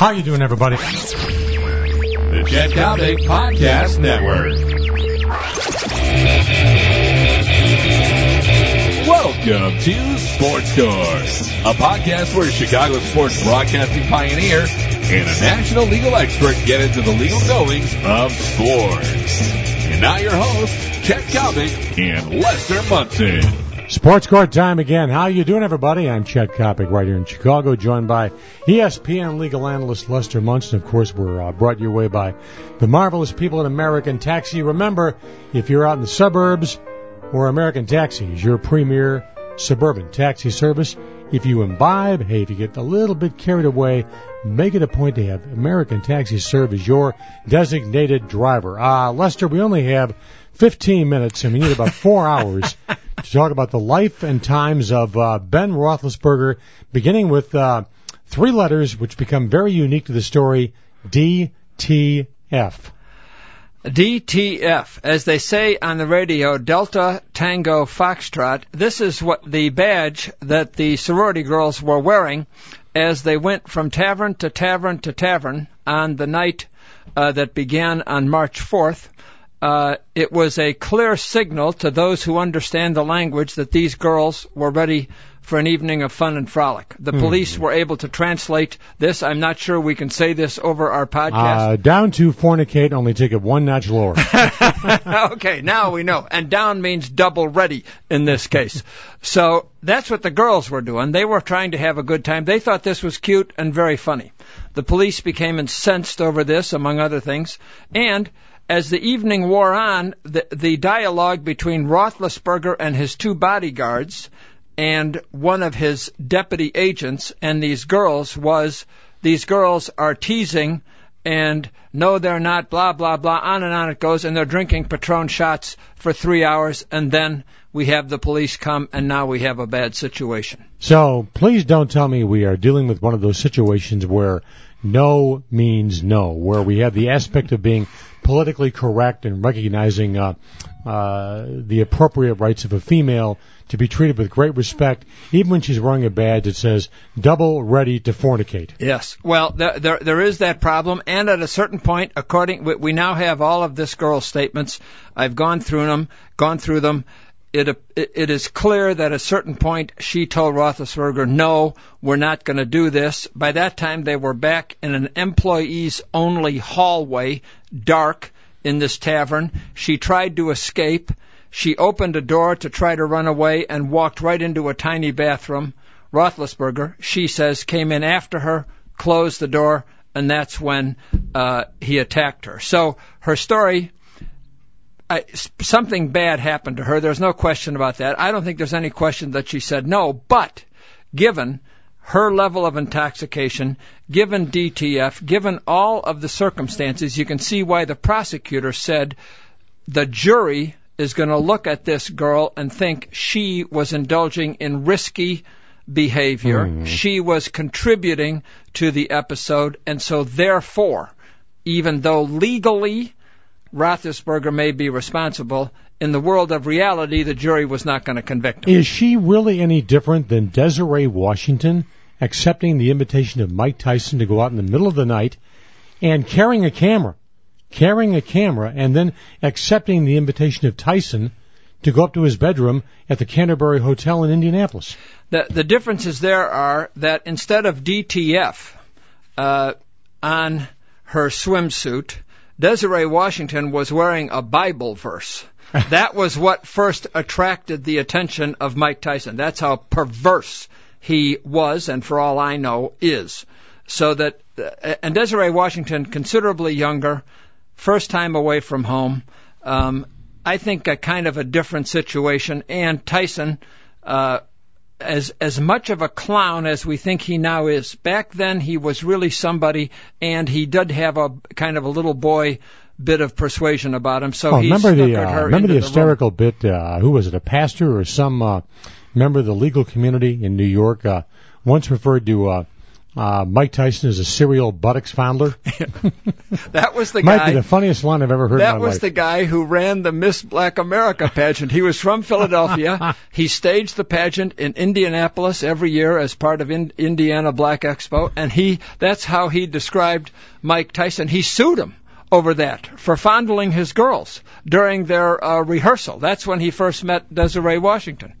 How you doing, everybody? The Chet Coppock Podcast Network. Welcome to Sports Court, a podcast where Chicago sports broadcasting pioneer and a national legal expert get into the legal goings of sports. And now your hosts, Chet Coppock and Lester Munson. Sports Court time again. How you doing, everybody? I'm Chet Coppock right here in Chicago, joined by ESPN legal analyst Lester Munson. Of course, we're uh, brought your way by the marvelous people at American Taxi. Remember, if you're out in the suburbs, or American Taxi is your premier suburban taxi service. If you imbibe, hey, if you get a little bit carried away, make it a point to have American Taxi serve as your designated driver. Uh, Lester, we only have 15 minutes and we need about four hours to talk about the life and times of uh, Ben Roethlisberger, beginning with uh, three letters which become very unique to the story DTF. DTF, as they say on the radio, Delta Tango Foxtrot. This is what the badge that the sorority girls were wearing as they went from tavern to tavern to tavern on the night uh, that began on March 4th. Uh, it was a clear signal to those who understand the language that these girls were ready for an evening of fun and frolic. The police were able to translate this. I'm not sure we can say this over our podcast. Uh, down to fornicate, only take it one notch lower. okay, now we know. And down means double ready in this case. So that's what the girls were doing. They were trying to have a good time. They thought this was cute and very funny. The police became incensed over this, among other things. And as the evening wore on, the, the dialogue between Roethlisberger and his two bodyguards and one of his deputy agents and these girls was these girls are teasing and no they're not blah blah blah on and on it goes and they're drinking patron shots for three hours and then we have the police come and now we have a bad situation. So please don't tell me we are dealing with one of those situations where no means no, where we have the aspect of being politically correct and recognizing uh, uh, the appropriate rights of a female to be treated with great respect, even when she's wearing a badge that says "double ready to fornicate." Yes. Well, there, there there is that problem, and at a certain point, according we, we now have all of this girl's statements. I've gone through them, gone through them. It, it is clear that at a certain point she told Roethlisberger, "No, we're not going to do this." By that time, they were back in an employees only hallway, dark in this tavern. She tried to escape. She opened a door to try to run away and walked right into a tiny bathroom. Roethlisberger, she says, came in after her, closed the door, and that's when uh, he attacked her. So her story, I, something bad happened to her. There's no question about that. I don't think there's any question that she said no, but given her level of intoxication, given DTF, given all of the circumstances, you can see why the prosecutor said the jury is going to look at this girl and think she was indulging in risky behavior. Hmm. She was contributing to the episode, and so therefore, even though legally Roethlisberger may be responsible, in the world of reality, the jury was not going to convict him. Is she really any different than Desiree Washington accepting the invitation of Mike Tyson to go out in the middle of the night and carrying a camera, carrying a camera, and then accepting the invitation of Tyson to go up to his bedroom at the Canterbury Hotel in Indianapolis? The, the differences there are that instead of DTF uh, on her swimsuit, Desiree Washington was wearing a Bible verse. that was what first attracted the attention of Mike Tyson. That's how perverse he was, and for all I know, is. So that, uh, and Desiree Washington, considerably younger, first time away from home. Um, I think a kind of a different situation. And Tyson, uh, as as much of a clown as we think he now is. Back then, he was really somebody, and he did have a kind of a little boy bit of persuasion about him. So Oh, remember the uh, remember the hysterical bit? Uh, who was it? A pastor or some uh, member of the legal community in New York uh, once referred to uh, Uh, Mike Tyson is a serial buttocks fondler. that was the Might guy. be the funniest one I've ever heard. That was life. the guy who ran the Miss Black America pageant. He was from Philadelphia. he staged the pageant in Indianapolis every year as part of in- Indiana Black Expo, and he—that's how he described Mike Tyson. He sued him over that for fondling his girls during their uh, rehearsal. That's when he first met Desiree Washington.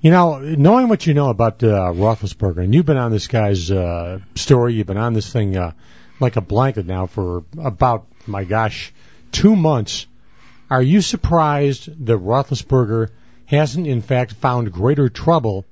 You know, knowing what you know about uh, Roethlisberger, and you've been on this guy's uh, story, you've been on this thing uh, like a blanket now for about, my gosh, two months. Are you surprised that Roethlisberger hasn't, in fact, found greater trouble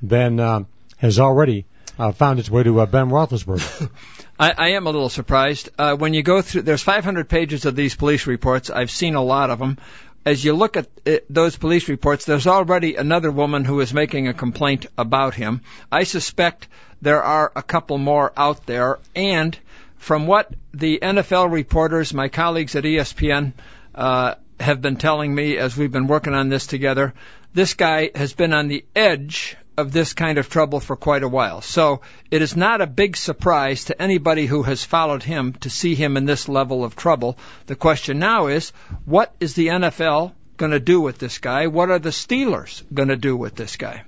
than uh, has already uh, found its way to uh, Ben Roethlisberger? I, I am a little surprised. Uh, when you go through, there's 500 pages of these police reports. I've seen a lot of them. As you look at it, those police reports, there's already another woman who is making a complaint about him. I suspect there are a couple more out there. And from what the NFL reporters, my colleagues at ESPN, uh, have been telling me as we've been working on this together, this guy has been on the edge of this kind of trouble for quite a while. So it is not a big surprise to anybody who has followed him to see him in this level of trouble. The question now is, what is the NFL going to do with this guy? What are the Steelers going to do with this guy?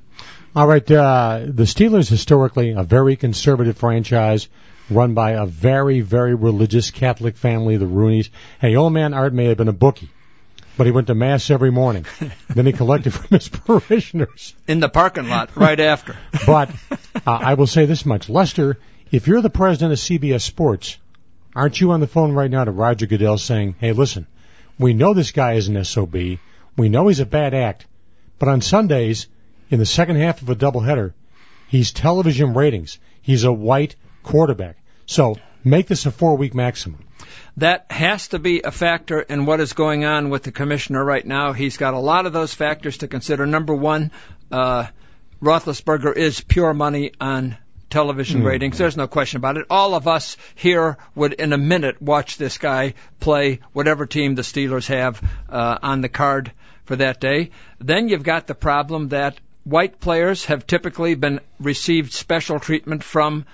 All right, uh, the Steelers historically a very conservative franchise run by a very, very religious Catholic family, the Rooneys. Hey, old man Art may have been a bookie, but he went to mass every morning. then he collected from his parishioners. In the parking lot right after. But uh, I will say this much, Lester, if you're the president of CBS Sports, aren't you on the phone right now to Roger Goodell saying, "Hey, listen, we know this guy is an SOB, we know he's a bad act, but on Sundays in the second half of a doubleheader, he's television ratings. He's a white quarterback. So make this a four-week maximum." that has to be a factor in what is going on with the commissioner right now. He's got a lot of those factors to consider. Number one, uh, Roethlisberger is pure money on television Mm. ratings. There's no question about it. All of us here would, in a minute, watch this guy play whatever team the Steelers have uh, on the card for that day. Then you've got the problem that white players have typically been received special treatment from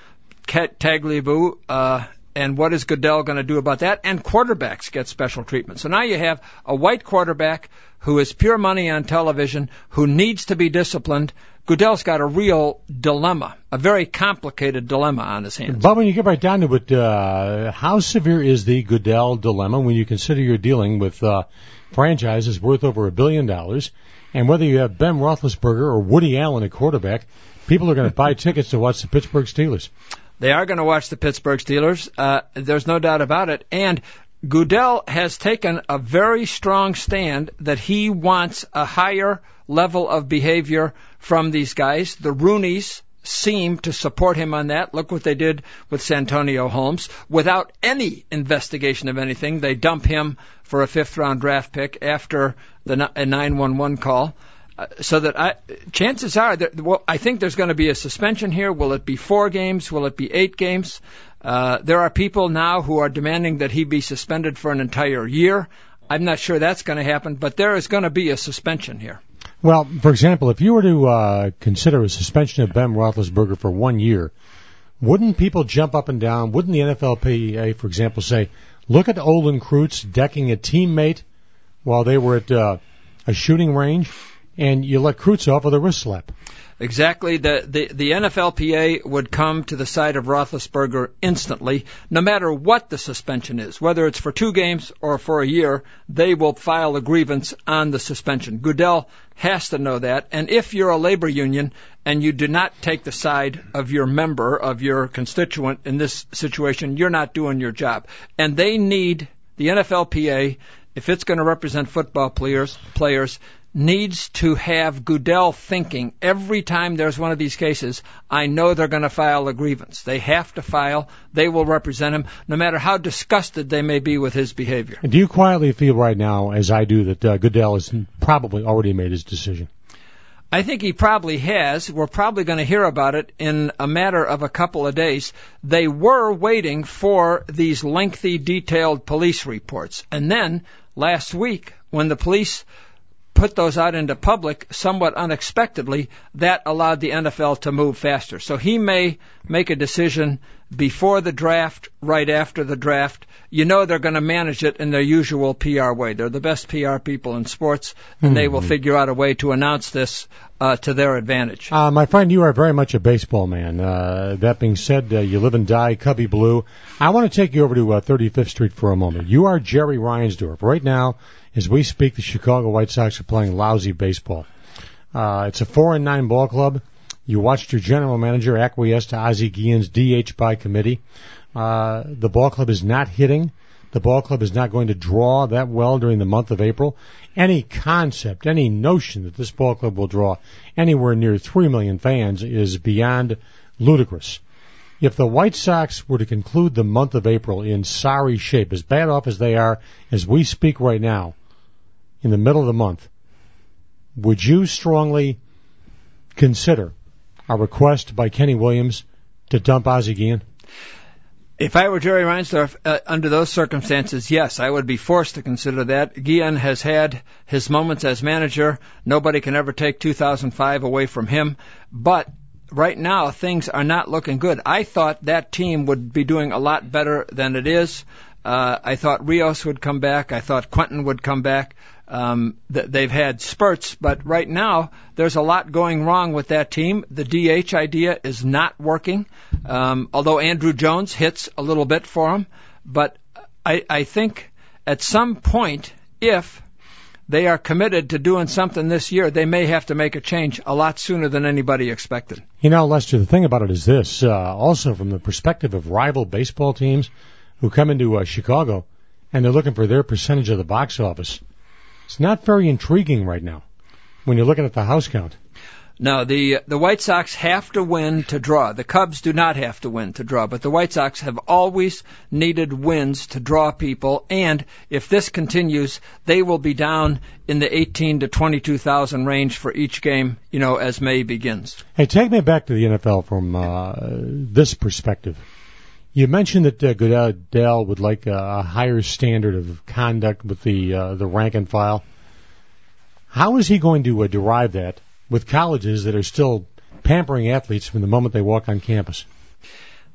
Tagliabue, uh, and what is Goodell going to do about that? And quarterbacks get special treatment. So now you have a white quarterback who is pure money on television, who needs to be disciplined. Goodell's got a real dilemma, a very complicated dilemma on his hands. But when you get right down to it, uh, how severe is the Goodell dilemma when you consider you're dealing with uh, franchises worth over a billion dollars, and whether you have Ben Roethlisberger or Woody Allen at quarterback, people are going to buy tickets to watch the Pittsburgh Steelers. They are going to watch the Pittsburgh Steelers. Uh, there's no doubt about it. And Goodell has taken a very strong stand that he wants a higher level of behavior from these guys. The Rooneys seem to support him on that. Look what they did with Santonio Holmes. Without any investigation of anything, they dump him for a fifth round draft pick after the a 911 call. Uh, so that I, chances are, that, well, I think there's going to be a suspension here. Will it be four games? Will it be eight games? Uh, there are people now who are demanding that he be suspended for an entire year. I'm not sure that's going to happen, but there is going to be a suspension here. Well, for example, if you were to uh, consider a suspension of Ben Roethlisberger for one year, wouldn't people jump up and down? Wouldn't the NFLPA, for example, say, "Look at Olin Kreutz decking a teammate while they were at uh, a shooting range"? And you let Kreutz off with a wrist slap. Exactly. The, the, the NFLPA would come to the side of Roethlisberger instantly, no matter what the suspension is, whether it's for two games or for a year, they will file a grievance on the suspension. Goodell has to know that, and if you're a labor union and you do not take the side of your member, of your constituent in this situation, you're not doing your job. And they need the NFLPA, if it's going to represent football players, players, needs to have Goodell thinking every time there's one of these cases, I know they're going to file a grievance. They have to file. They will represent him, no matter how disgusted they may be with his behavior. Do you quietly feel right now, as I do, that uh, Goodell has probably already made his decision? I think he probably has. We're probably going to hear about it in a matter of a couple of days. They were waiting for these lengthy, detailed police reports. And then last week, when the police put those out into public somewhat unexpectedly, that allowed the NFL to move faster. So he may make a decision before the draft, right after the draft. You know they're going to manage it in their usual PR way. They're the best PR people in sports, and mm-hmm. they will figure out a way to announce this uh, to their advantage. Uh, my friend, you are very much a baseball man. Uh, that being said, uh, you live and die Cubby Blue. I want to take you over to uh, 35th Street for a moment. You are Jerry Reinsdorf. Right now, as we speak, the Chicago White Sox are playing lousy baseball. Uh, it's a four and nine ball club. You watched your general manager acquiesce to Ozzie Guillen's DH by committee. Uh, the ball club is not hitting. The ball club is not going to draw that well during the month of April. Any concept, any notion that this ball club will draw anywhere near 3 million fans is beyond ludicrous. If the White Sox were to conclude the month of April in sorry shape, as bad off as they are as we speak right now, in the middle of the month, would you strongly consider a request by Kenny Williams to dump Ozzie Guillen? If I were Jerry Reinsdorf, uh, under those circumstances, yes, I would be forced to consider that. Guillen has had his moments as manager. Nobody can ever take 2005 away from him. But right now, things are not looking good. I thought that team would be doing a lot better than it is. Uh, I thought Rios would come back. I thought Quentin would come back. Um, th- they've had spurts, but right now there's a lot going wrong with that team. The DH idea is not working, um, although Andruw Jones hits a little bit for them. But I, I think at some point, if they are committed to doing something this year, they may have to make a change a lot sooner than anybody expected. You know, Lester, the thing about it is this, uh, also from the perspective of rival baseball teams who come into uh, Chicago and they're looking for their percentage of the box office it's not very intriguing right now when you're looking at the house count. No, the the White Sox have to win to draw. The Cubs do not have to win to draw, but the White Sox have always needed wins to draw people. And if this continues, they will be down in the 18 to 22,000 range for each game. You know, as May begins. Hey, take me back to the NFL from uh, this perspective. You mentioned that uh, Goodell would like a, a higher standard of conduct with the uh, the rank and file. How is he going to uh, derive that with colleges that are still pampering athletes from the moment they walk on campus?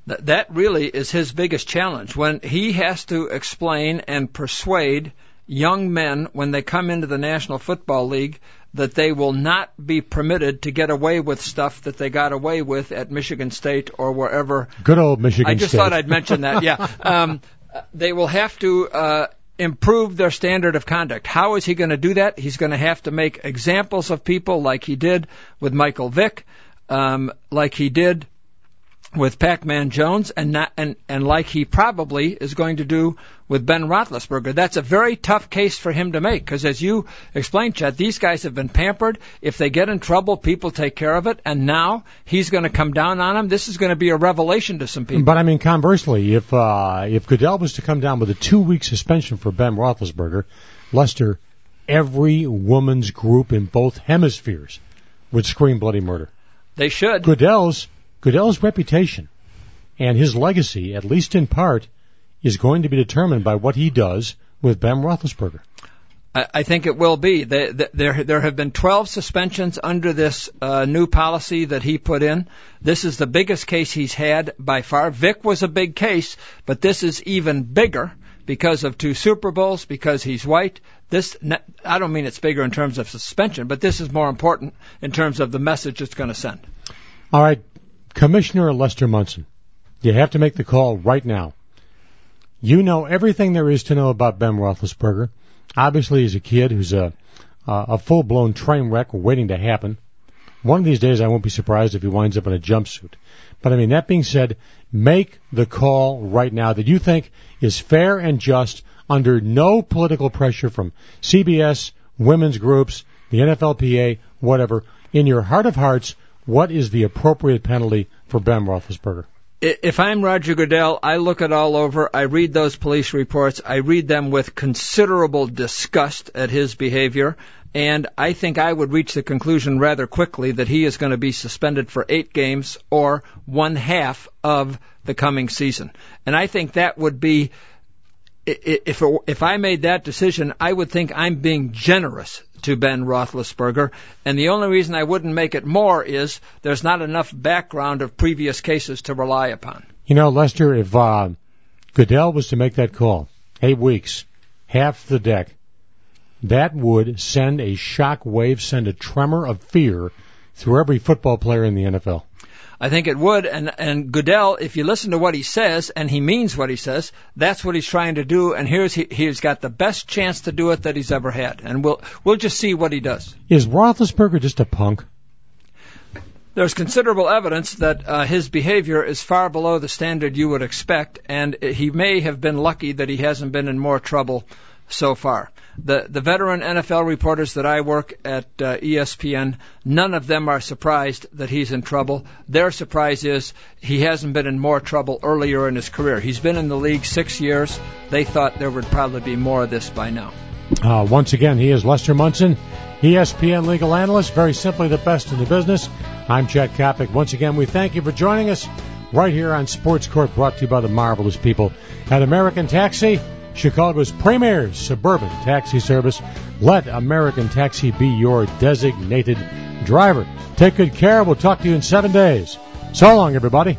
That really is his biggest challenge when he has to explain and persuade young men when they come into the National Football League that they will not be permitted to get away with stuff that they got away with at Michigan State or wherever. Good old Michigan State. I just State. thought I'd mention that. Yeah. Um, they will have to uh, improve their standard of conduct. How is he going to do that? He's going to have to make examples of people like he did with Michael Vick, um, like he did with Pac-Man Jones, and not and and like he probably is going to do with Ben Roethlisberger. That's a very tough case for him to make because, as you explained, Chet, these guys have been pampered. If they get in trouble, people take care of it, and now he's going to come down on them. This is going to be a revelation to some people. But I mean, conversely, if uh, if Goodell was to come down with a two-week suspension for Ben Roethlisberger, Lester, every woman's group in both hemispheres would scream bloody murder. They should. Goodell's Goodell's reputation and his legacy, at least in part, is going to be determined by what he does with Ben Roethlisberger. I think it will be. There, there have been 12 suspensions under this uh, new policy that he put in. This is the biggest case he's had by far. Vick was a big case, but this is even bigger because of two Super Bowls, because he's white. This, I don't mean it's bigger in terms of suspension, but this is more important in terms of the message it's going to send. All right, Commissioner Lester Munson, you have to make the call right now. You know everything there is to know about Ben Roethlisberger. Obviously, he's a kid who's a a full blown train wreck waiting to happen. One of these days, I won't be surprised if he winds up in a jumpsuit. But I mean, that being said, make the call right now that you think is fair and just under no political pressure from CBS, women's groups, the NFLPA, whatever. In your heart of hearts, what is the appropriate penalty for Ben Roethlisberger? If I'm Roger Goodell, I look it all over. I read those police reports. I read them with considerable disgust at his behavior. And I think I would reach the conclusion rather quickly that he is going to be suspended for eight games or one half of the coming season. And I think that would be, if, if I made that decision, I would think I'm being generous to Ben Roethlisberger. And the only reason I wouldn't make it more is there's not enough background of previous cases to rely upon. You know, Lester, if uh, Goodell was to make that call, eight weeks, half the deck, that would send a shock wave, send a tremor of fear through every football player in the NFL. I think it would. And, and Goodell, if you listen to what he says and he means what he says, that's what he's trying to do. And here's he, he's got the best chance to do it that he's ever had. And we'll we'll just see what he does. Is Roethlisberger just a punk? There's considerable evidence that uh, his behavior is far below the standard you would expect, and he may have been lucky that he hasn't been in more trouble so far. The the veteran NFL reporters that I work at uh, ESPN, none of them are surprised that he's in trouble. Their surprise is he hasn't been in more trouble earlier in his career. He's been in the league six years. They thought there would probably be more of this by now. Uh, once again, he is Lester Munson, ESPN legal analyst, very simply the best in the business. I'm Chet Coppock. Once again, we thank you for joining us right here on Sports Court, brought to you by the marvelous people at American Taxi. Chicago's premier suburban taxi service. Let American Taxi be your designated driver. Take good care. We'll talk to you in seven days. So long, everybody.